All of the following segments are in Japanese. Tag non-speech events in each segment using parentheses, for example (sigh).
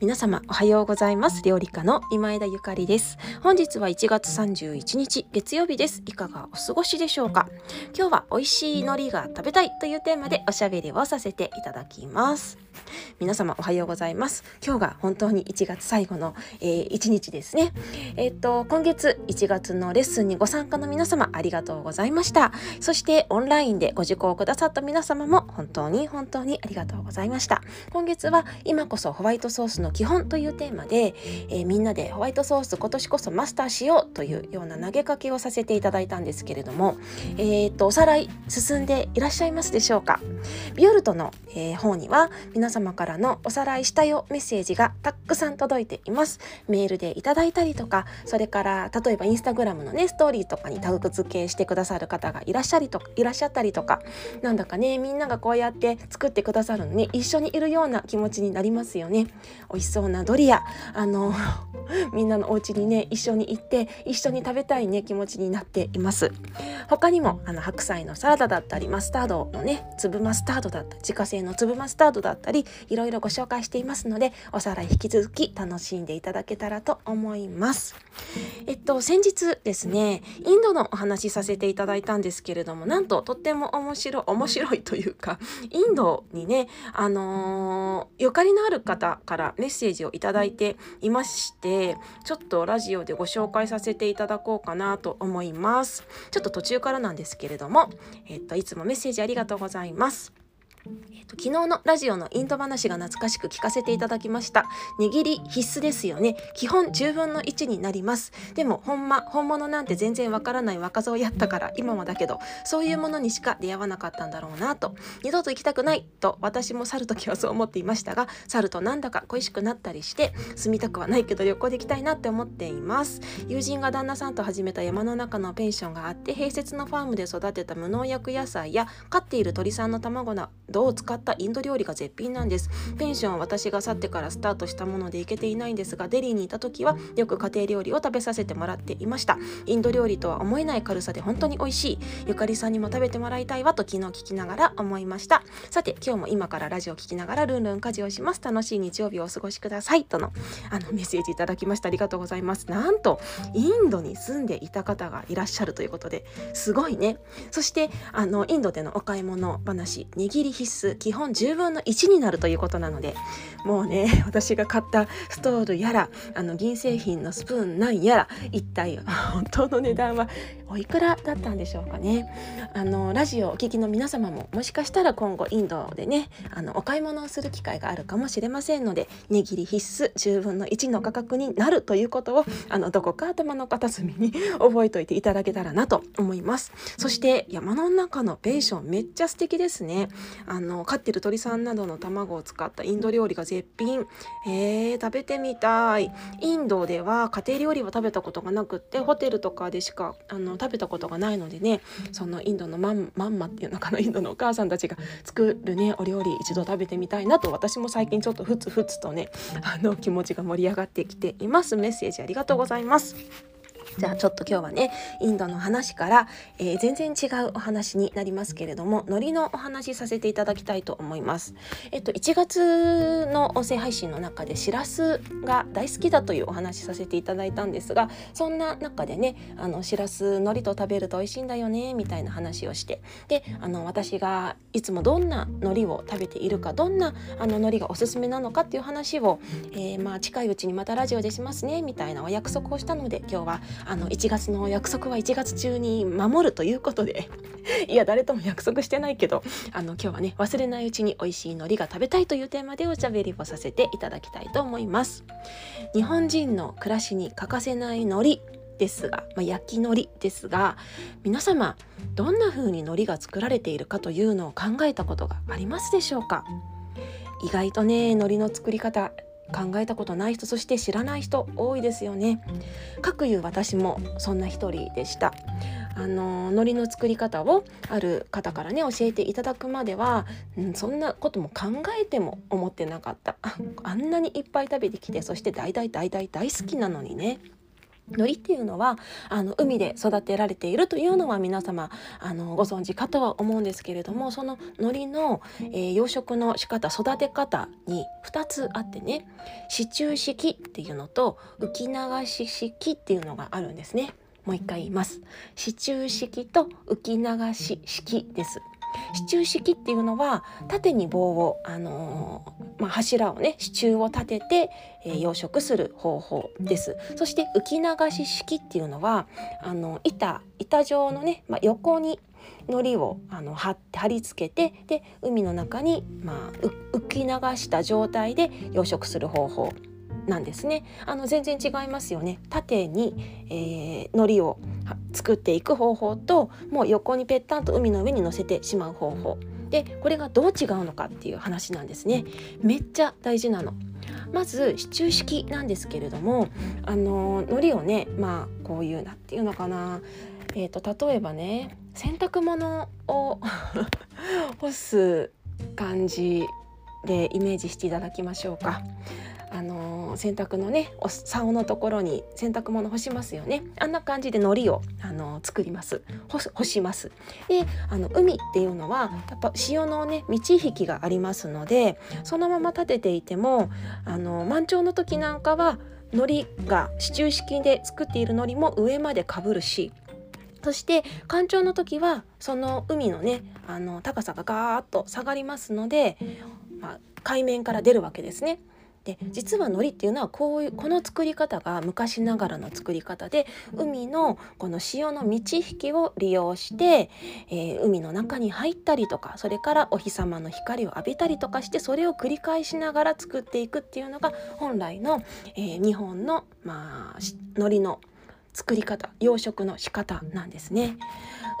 皆様おはようございます。料理家の今枝ゆかりです。本日は1月31日月曜日です。いかがお過ごしでしょうか。今日は美味しい海苔が食べたいというテーマでおしゃべりをさせていただきます。皆様おはようございます。今日が本当に1月最後の、えー、1日ですね。えー、っと今月1月のレッスンにご参加の皆様ありがとうございました。そしてオンラインでご受講くださった皆様も本当に本当にありがとうございました。今月は今こそホワイトソソースの基本というテーマで、えー、みんなでホワイトソース今年こそマスターしようというような投げかけをさせていただいたんですけれどもえっとおさらい進んでいらっしゃいますでしょうか？ビオルトの、え方には皆様からのおさらいしたよメッセージがたくさん届いています。メールでいただいたりとかそれから例えばインスタグラムのねストーリーとかにタグ付けしてくださる方がいらっしゃりとかいらっしゃったりとかなんだかねみんながこうやって作ってくださるのに一緒にいるような気持ちになりますよね。美味しそうなドリア。あの (laughs) みんなのお家にね一緒に行って一緒に食べたいね気持ちになっています。他にもあの白菜のサラダだったりマスタードのね粒マスタードだったり自家製の粒マスタードだったりいろいろご紹介していますのでおさらい引き続き楽しんでいただけたらと思います。えっと先日ですねインドのお話しさせていただいたんですけれどもなんととっても面白い面白いというかインドにねあのー、ゆかりのある方からからメッセージをいただいていましてちょっとラジオでご紹介させていただこうかなと思います。ちょっと途中からなんですけれどもえっといつもメッセージありがとうございます。えーと、昨日のラジオのインド話が懐かしく聞かせていただきました。握り必須ですよね。基本10分の1になります。でもほんま本物なんて全然わからない若造やったから今もだけどそういうものにしか出会わなかったんだろうなと。二度と行きたくないと私も去る時はそう思っていましたが去るとなんだか恋しくなったりして住みたくはないけど旅行で行きたいなって思っています。友人が旦那さんと始めた山の中のペンションがあって併設のファームで育てた無農薬野菜や飼っている鳥さんの卵などを使ったインド料理が絶品なんです。ペンションは私が去ってからスタートしたもので行けていないんですがデリーにいた時はよく家庭料理を食べさせてもらっていました。インド料理とは思えない軽さで本当に美味しい。ゆかりさんにも食べてもらいたいわと昨日聞きながら思いました。さて今日も今からラジオ聞きながらルンルン家事をします。楽しい日曜日をお過ごしください。とのあのメッセージいただきました。ありがとうございます。なんとインドに住んでいた方がいらっしゃるということですごいね。そしてあのインドでのお買い物話握り必須基本10分の1になるということなのでもうね (laughs) 私が買ったストールやらあの銀製品のスプーンなんやら一体 (laughs) 本当の値段はおいくらだったんでしょうかね。あのラジオお聞きの皆様ももしかしたら今後インドでねあのお買い物をする機会があるかもしれませんので値切り必須10分の1の価格になるということをあのどこか頭の片隅に (laughs) 覚えておいていただけたらなと思います。そして山の中のペンションめっちゃ素敵ですね。あの飼ってる鳥さんなどの卵を使ったインド料理が絶品。えー、食べてみたい。インドでは家庭料理は食べたことがなくってホテルとかでしかあの食べたことがないのでね。そのインドのまんまんまっていうのかな？インドのお母さんたちが作るねお料理一度食べてみたいなと私も最近ちょっとふつふつとねあの気持ちが盛り上がってきています。メッセージありがとうございます。じゃあちょっと今日はねインドの話から、えー、全然違うお話になりますけれども海苔のお話させていただきたいと思います。えっと1月の音声配信の中でしらすが大好きだというお話させていただいたんですがそんな中でねあのしらす海苔と食べると美味しいんだよねみたいな話をしてであの私がいつもどんな海苔を食べているかどんなあの海苔がおすすめなのかっていう話を、えー、まあ近いうちにまたラジオでしますねみたいなお約束をしたので今日はあの1月の約束は1月中に守るということで。(laughs) いや誰とも約束してないけどあの今日はね忘れないうちに美味しい海苔が食べたいというテーマでおしゃべりをさせていただきたいと思います。日本人の暮らしに欠かせない海苔ですが、まあ、焼き海苔ですが皆様どんな風に海苔が作られているかというのを考えたことがありますでしょうか？意外とね海苔の作り方考えたことない人そして知らない人多いですよね。かくいう私もそんな一人でした。あの海苔の作り方をある方からね教えていただくまでは、うん、そんなことも考えても思ってなかった (laughs) あんなにいっぱい食べてきてそして大大大大大好きなのにね海苔っていうのはあの海で育てられているというのは皆様あのご存知かとは思うんですけれどもその海苔の、えー、養殖の仕方育て方に2つあってね支柱式っていうのと浮き流し式っていうのがあるんですね。もう一回言います。支柱式と浮き流し式です。支柱式っていうのは縦に棒を、あのー、まあ、柱をね支柱を立てて、えー、養殖する方法です。そして浮き流し式っていうのはあの板板状のね、まあ、横に糊をあの貼貼り付けてで海の中に、まあ、浮き流した状態で養殖する方法なんですね。あの全然違いますよね。縦に、えー、海苔を作っていく方法ともう横にぺったんと海の上に乗せてしまう方法。でこれがどう違うのかっていう話なんですね。めっちゃ大事なの。まず支柱式なんですけれどもあの海苔をねまあこういうなっていうのかな。えーと、例えばね洗濯物を (laughs) 干す感じでイメージしていただきましょうか。あの洗濯のね竿のところに洗濯物干しますよね。あんな感じで海苔をあの作ります。干します。であの海っていうのはやっぱ潮のね満ち引きがありますのでそのまま立てていてもあの満潮の時なんかは海苔が支柱式で作っている海苔も上までかぶるしそして干潮の時はその海のねあの高さがガーッと下がりますので、まあ、海面から出るわけですね。で実は海苔っていうのはこういうこの作り方が昔ながらの作り方で海のこの潮の満ち引きを利用して、えー、海の中に入ったりとかそれからお日様の光を浴びたりとかしてそれを繰り返しながら作っていくっていうのが本来の、えー、日本の、まあ、海苔の作り方養殖の仕方なんですね。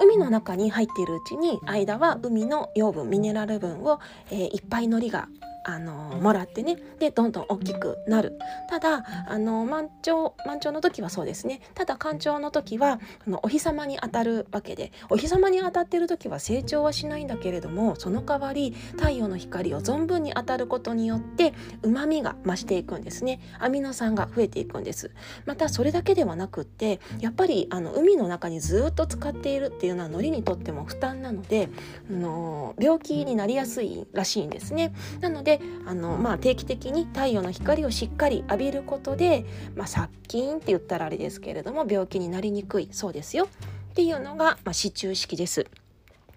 海の中に入っているうちに間は海の養分ミネラル分を、えー、いっぱい海苔があのもらってねでどんどん大きくなる。ただあの満潮満潮の時はそうですね。ただ干潮の時はあのお日様に当たるわけでお日様に当たってる時は成長はしないんだけれどもその代わり太陽の光を存分に当たることによってうまみが増していくんですね。アミノ酸が増えていくんです。またそれだけではなくってやっぱりあの海の中にずっと使っているっていうのは海苔にとっても負担なのであの病気になりやすいらしいんですね。なのでであの、まあ、定期的に太陽の光をしっかり浴びることで、まあ、殺菌って言ったらあれですけれども病気になりにくいそうですよっていうのが、まあ、支柱式です。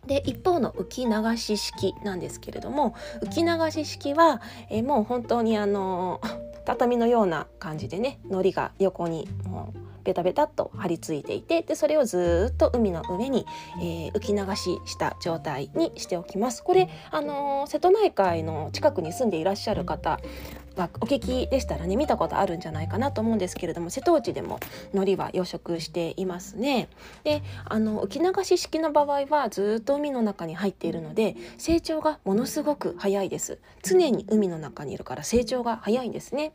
で一方の浮き流し式なんですけれども浮き流し式は、え、もう本当にあの (laughs) 畳のような感じでね糊が横にもうベタベタっと張り付いていてでそれをずっと海の上に、えー、浮き流しした状態にしておきます。これあのー、瀬戸内海の近くに住んでいらっしゃる方がお聞きでしたらね見たことあるんじゃないかなと思うんですけれども瀬戸内でも海苔は養殖していますね。であの浮き流し式の場合はずっと海の中に入っているので成長がものすごく早いです。常に海の中にいるから成長が早いんですね。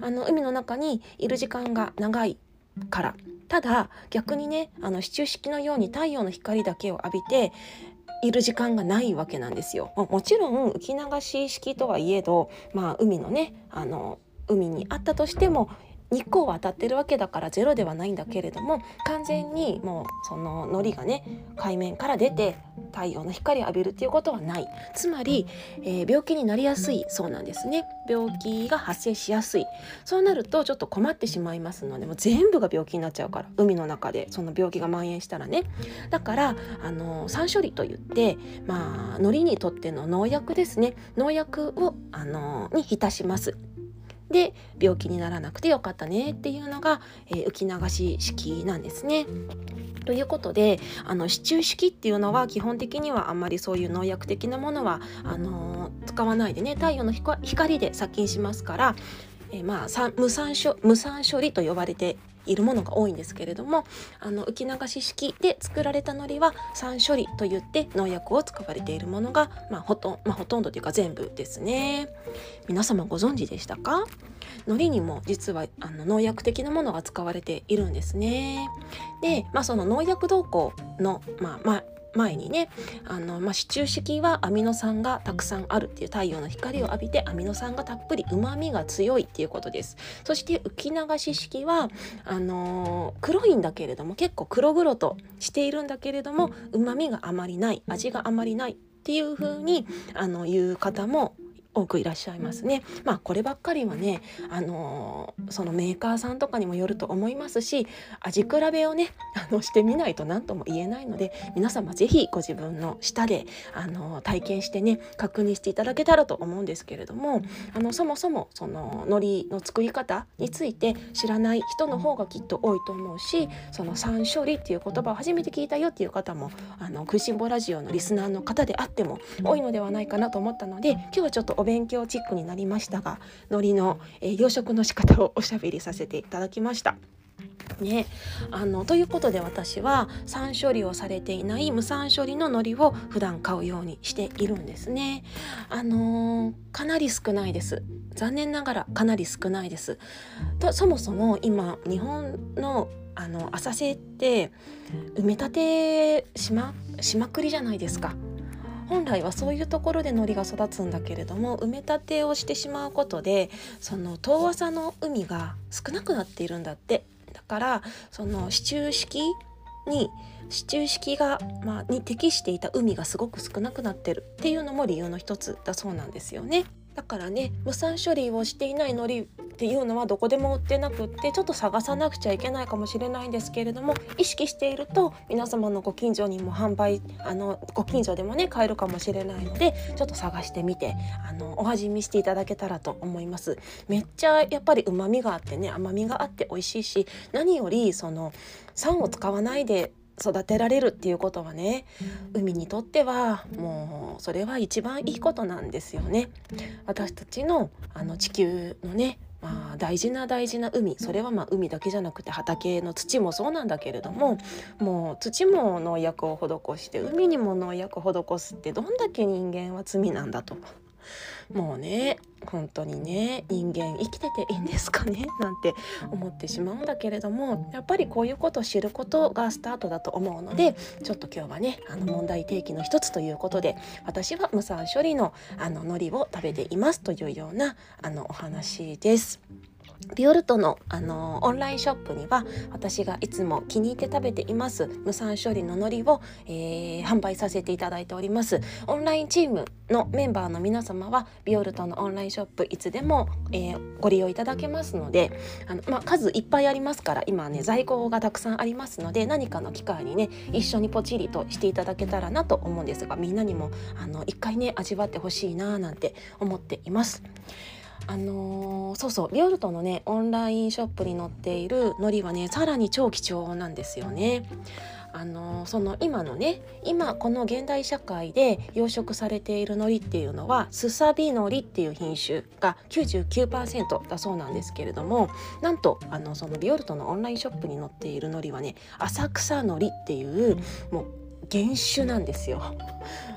あの海の中にいる時間が長いからただ逆にねあの支柱式のように太陽の光だけを浴びている時間がないわけなんですよ。もちろん浮き流し式とはいえど、まあ、海のねあの海にあったとしても日光は当たってるわけだからゼロではないんだけれども完全にもうその糊がね海面から出て太陽の光を浴びるっていうことはない。つまり、えー、病気になりやすいそうなんですね。病気が発生しやすい。そうなるとちょっと困ってしまいますのでもう全部が病気になっちゃうから海の中でその病気が蔓延したらね。だからあの酸処理といってまあ糊にとっての農薬ですね。農薬をあのに浸します。で病気にならなくてよかったねっていうのが、えー、浮き流し式なんですね。ということであの支柱式っていうのは基本的にはあんまりそういう農薬的なものはあのー、使わないでね太陽の光で殺菌しますから、えー、まあ無酸無酸処理と呼ばれているものが多いんですけれどもあの浮き流し式で作られた海苔は酸処理といって農薬を使われているものが、まあ、ほとまあ、ほとんどというか全部ですね。皆様ご存知でしたか？海苔にも実はあの農薬的なものが使われているんですね。で、まあ、その農薬動向のまあまあ前にねあの、まあ、シチュー式はアミノ酸がたくさんあるっていう太陽の光を浴びてアミノ酸がたっぷりうまみが強いっていうことです。そして浮き流し式はあのー、黒いんだけれども結構黒々としているんだけれどもうまみがあまりない味があまりないっていう風にあの言う方も多くいらっしゃいますね。まあこればっかりはね、あのー、そのメーカーさんとかにもよると思いますし味比べをね (laughs) あのしてみないと何とも言えないので皆様是非ご自分の舌で、あのー、体験してね確認していただけたらと思うんですけれどもあのそもそもその海苔の作り方について知らない人の方がきっと多いと思うしその酸処理っていう言葉を初めて聞いたよっていう方もあの食いしん坊ラジオのリスナーの方であっても多いのではないかなと思ったので今日はちょっとお勉強チックになりましたが海苔の、えー、養殖の仕方をおしゃべりさせていただきました。ね、あのということで私は酸処理をされていない無酸処理の海苔を普段買うようにしているんですね。あのー、かなり少ないです。残念ながらかなり少ないです。とそもそも今日本のあの浅瀬って埋め立てしましまくりじゃないですか。本来はそういうところで海苔が育つんだけれども埋め立てをしてしまうことでその遠浅の海が少なくなっているんだってだからその支柱式に支柱式が、まあ、に適していた海がすごく少なくなってるっていうのも理由の一つだそうなんですよね。だからね無酸処理をしていない海苔っていうのはどこでも売ってなくってちょっと探さなくちゃいけないかもしれないんですけれども意識していると皆様のご近所にも販売あのご近所でもね買えるかもしれないのでちょっと探してみてあのお味見していただけたらと思います。めっちゃやっぱり旨味があってね甘みがあって美味しいし何よりその酸を使わないで育てられるっていうことはね海にとってはもうそれは一番いいことなんですよね。私たちのあの地球のねまあ、大事な大事な海それはまあ海だけじゃなくて畑の土もそうなんだけれどももう土も農薬を施して海にも農薬を施すってどんだけ人間は罪なんだともうね本当にね人間生きてていいんですかね (laughs) なんて思ってしまうんだけれどもやっぱりこういうことを知ることがスタートだと思うのでちょっと今日はねあの問題提起の一つということで私は無酸処理のあの海苔を食べていますというようなあのお話です。ビオルトの、あのオンラインショップには私がいつも気に入って食べています無酸処理の海苔を、えー、販売させていただいておりますオンラインチームのメンバーの皆様はビオルトのオンラインショップいつでも、えー、ご利用いただけますのであの、まあ、数いっぱいありますから今ね在庫がたくさんありますので何かの機会にね一緒にポチリとしていただけたらなと思うんですがみんなにもあの一回ね味わってほしいななんて思っています。あのー、そうそうビオルトのねオンラインショップに載っている海苔はねさらに超貴重なんですよね。あのその今のね今この現代社会で養殖されている海苔っていうのはスサビ海苔っていう品種が99%だそうなんですけれどもなんとあのそのビオルトのオンラインショップに載っている海苔はね浅草海苔っていうもう原種なんですよ。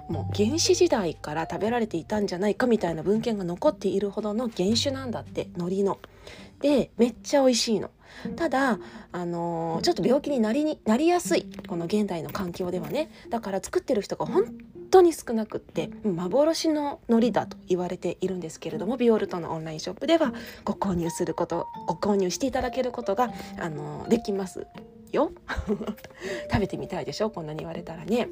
もう原始時代から食べられていたんじゃないかみたいな文献が残っているほどの原種なんだって海苔の。でめっちゃ美味しいの。ただ、あのー、ちょっと病気になりになりやすいこの現代の環境ではねだから作ってる人が本当に少なくって幻の海苔だと言われているんですけれどもビオルトのオンラインショップではご購入することご購入していただけることが、あのー、できます。よ。(laughs) 食べてみたいでしょ？こんなに言われたらね。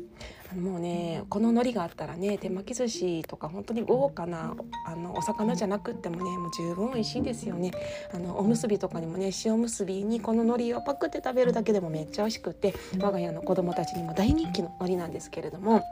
もうねこの海苔があったらね手巻き寿司とか本当に豪華なあのお魚じゃなくってもねもう十分美味しいですよね。あのおむすびとかにもね塩むすびにこの海苔をパクって食べるだけでもめっちゃ美味しくって我が家の子供たちにも大人気の海苔なんですけれども。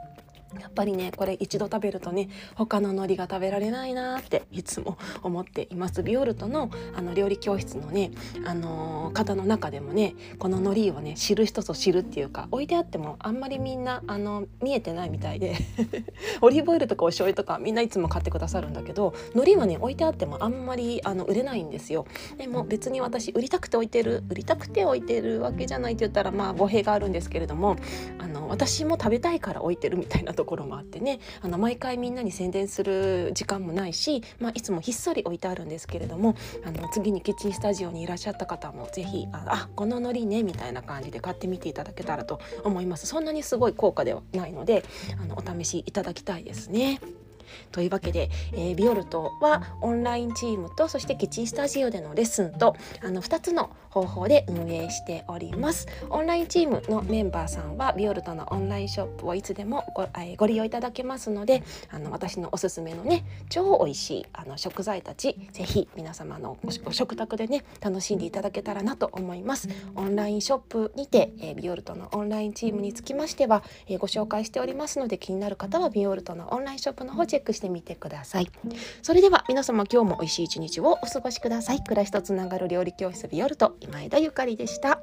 やっぱりねこれ一度食べるとね他の海苔が食べられないなっていつも思っています。ビオルトのあの料理教室のね、あのー、方の中でもねこの海苔をね知る人ぞ知るっていうか置いてあってもあんまりみんなあの見えてないみたいで (laughs) オリーブオイルとかお醤油とかみんないつも買ってくださるんだけど海苔はね置いてあってもあんまりあの売れないんですよ。でも別に私売りたくて置いてる売りたくて置いてるわけじゃないって言ったらまあ語弊があるんですけれどもあの私も食べたいから置いてるみたいなとところもあってねあの毎回みんなに宣伝する時間もないし、まあ、いつもひっそり置いてあるんですけれどもあの次にキッチンスタジオにいらっしゃった方も是非ああこののりねみたいな感じで買ってみていただけたらと思いますそんなにすごい高価ではないのであのお試しいただきたいですね。というわけで、えー、ビオルトはオンラインチームとそしてキッチンスタジオでのレッスンとあの2つの方法で運営しております。オンラインチームのメンバーさんはビオルトのオンラインショップをいつでもご,、えー、ご利用いただけますのであの私のおすすめのね超美味しいあの食材たちぜひ皆様のご食卓でね楽しんでいただけたらなと思います。オンラインショップにて、えー、ビオルトのオンラインチームにつきましては、えー、ご紹介しておりますので気になる方はビオルトのオンラインショップの方チェックしてみてくださいそれでは皆様今日も美味しい一日をお過ごしください暮らしとつながる料理教室ビオルト今枝ゆかりでした。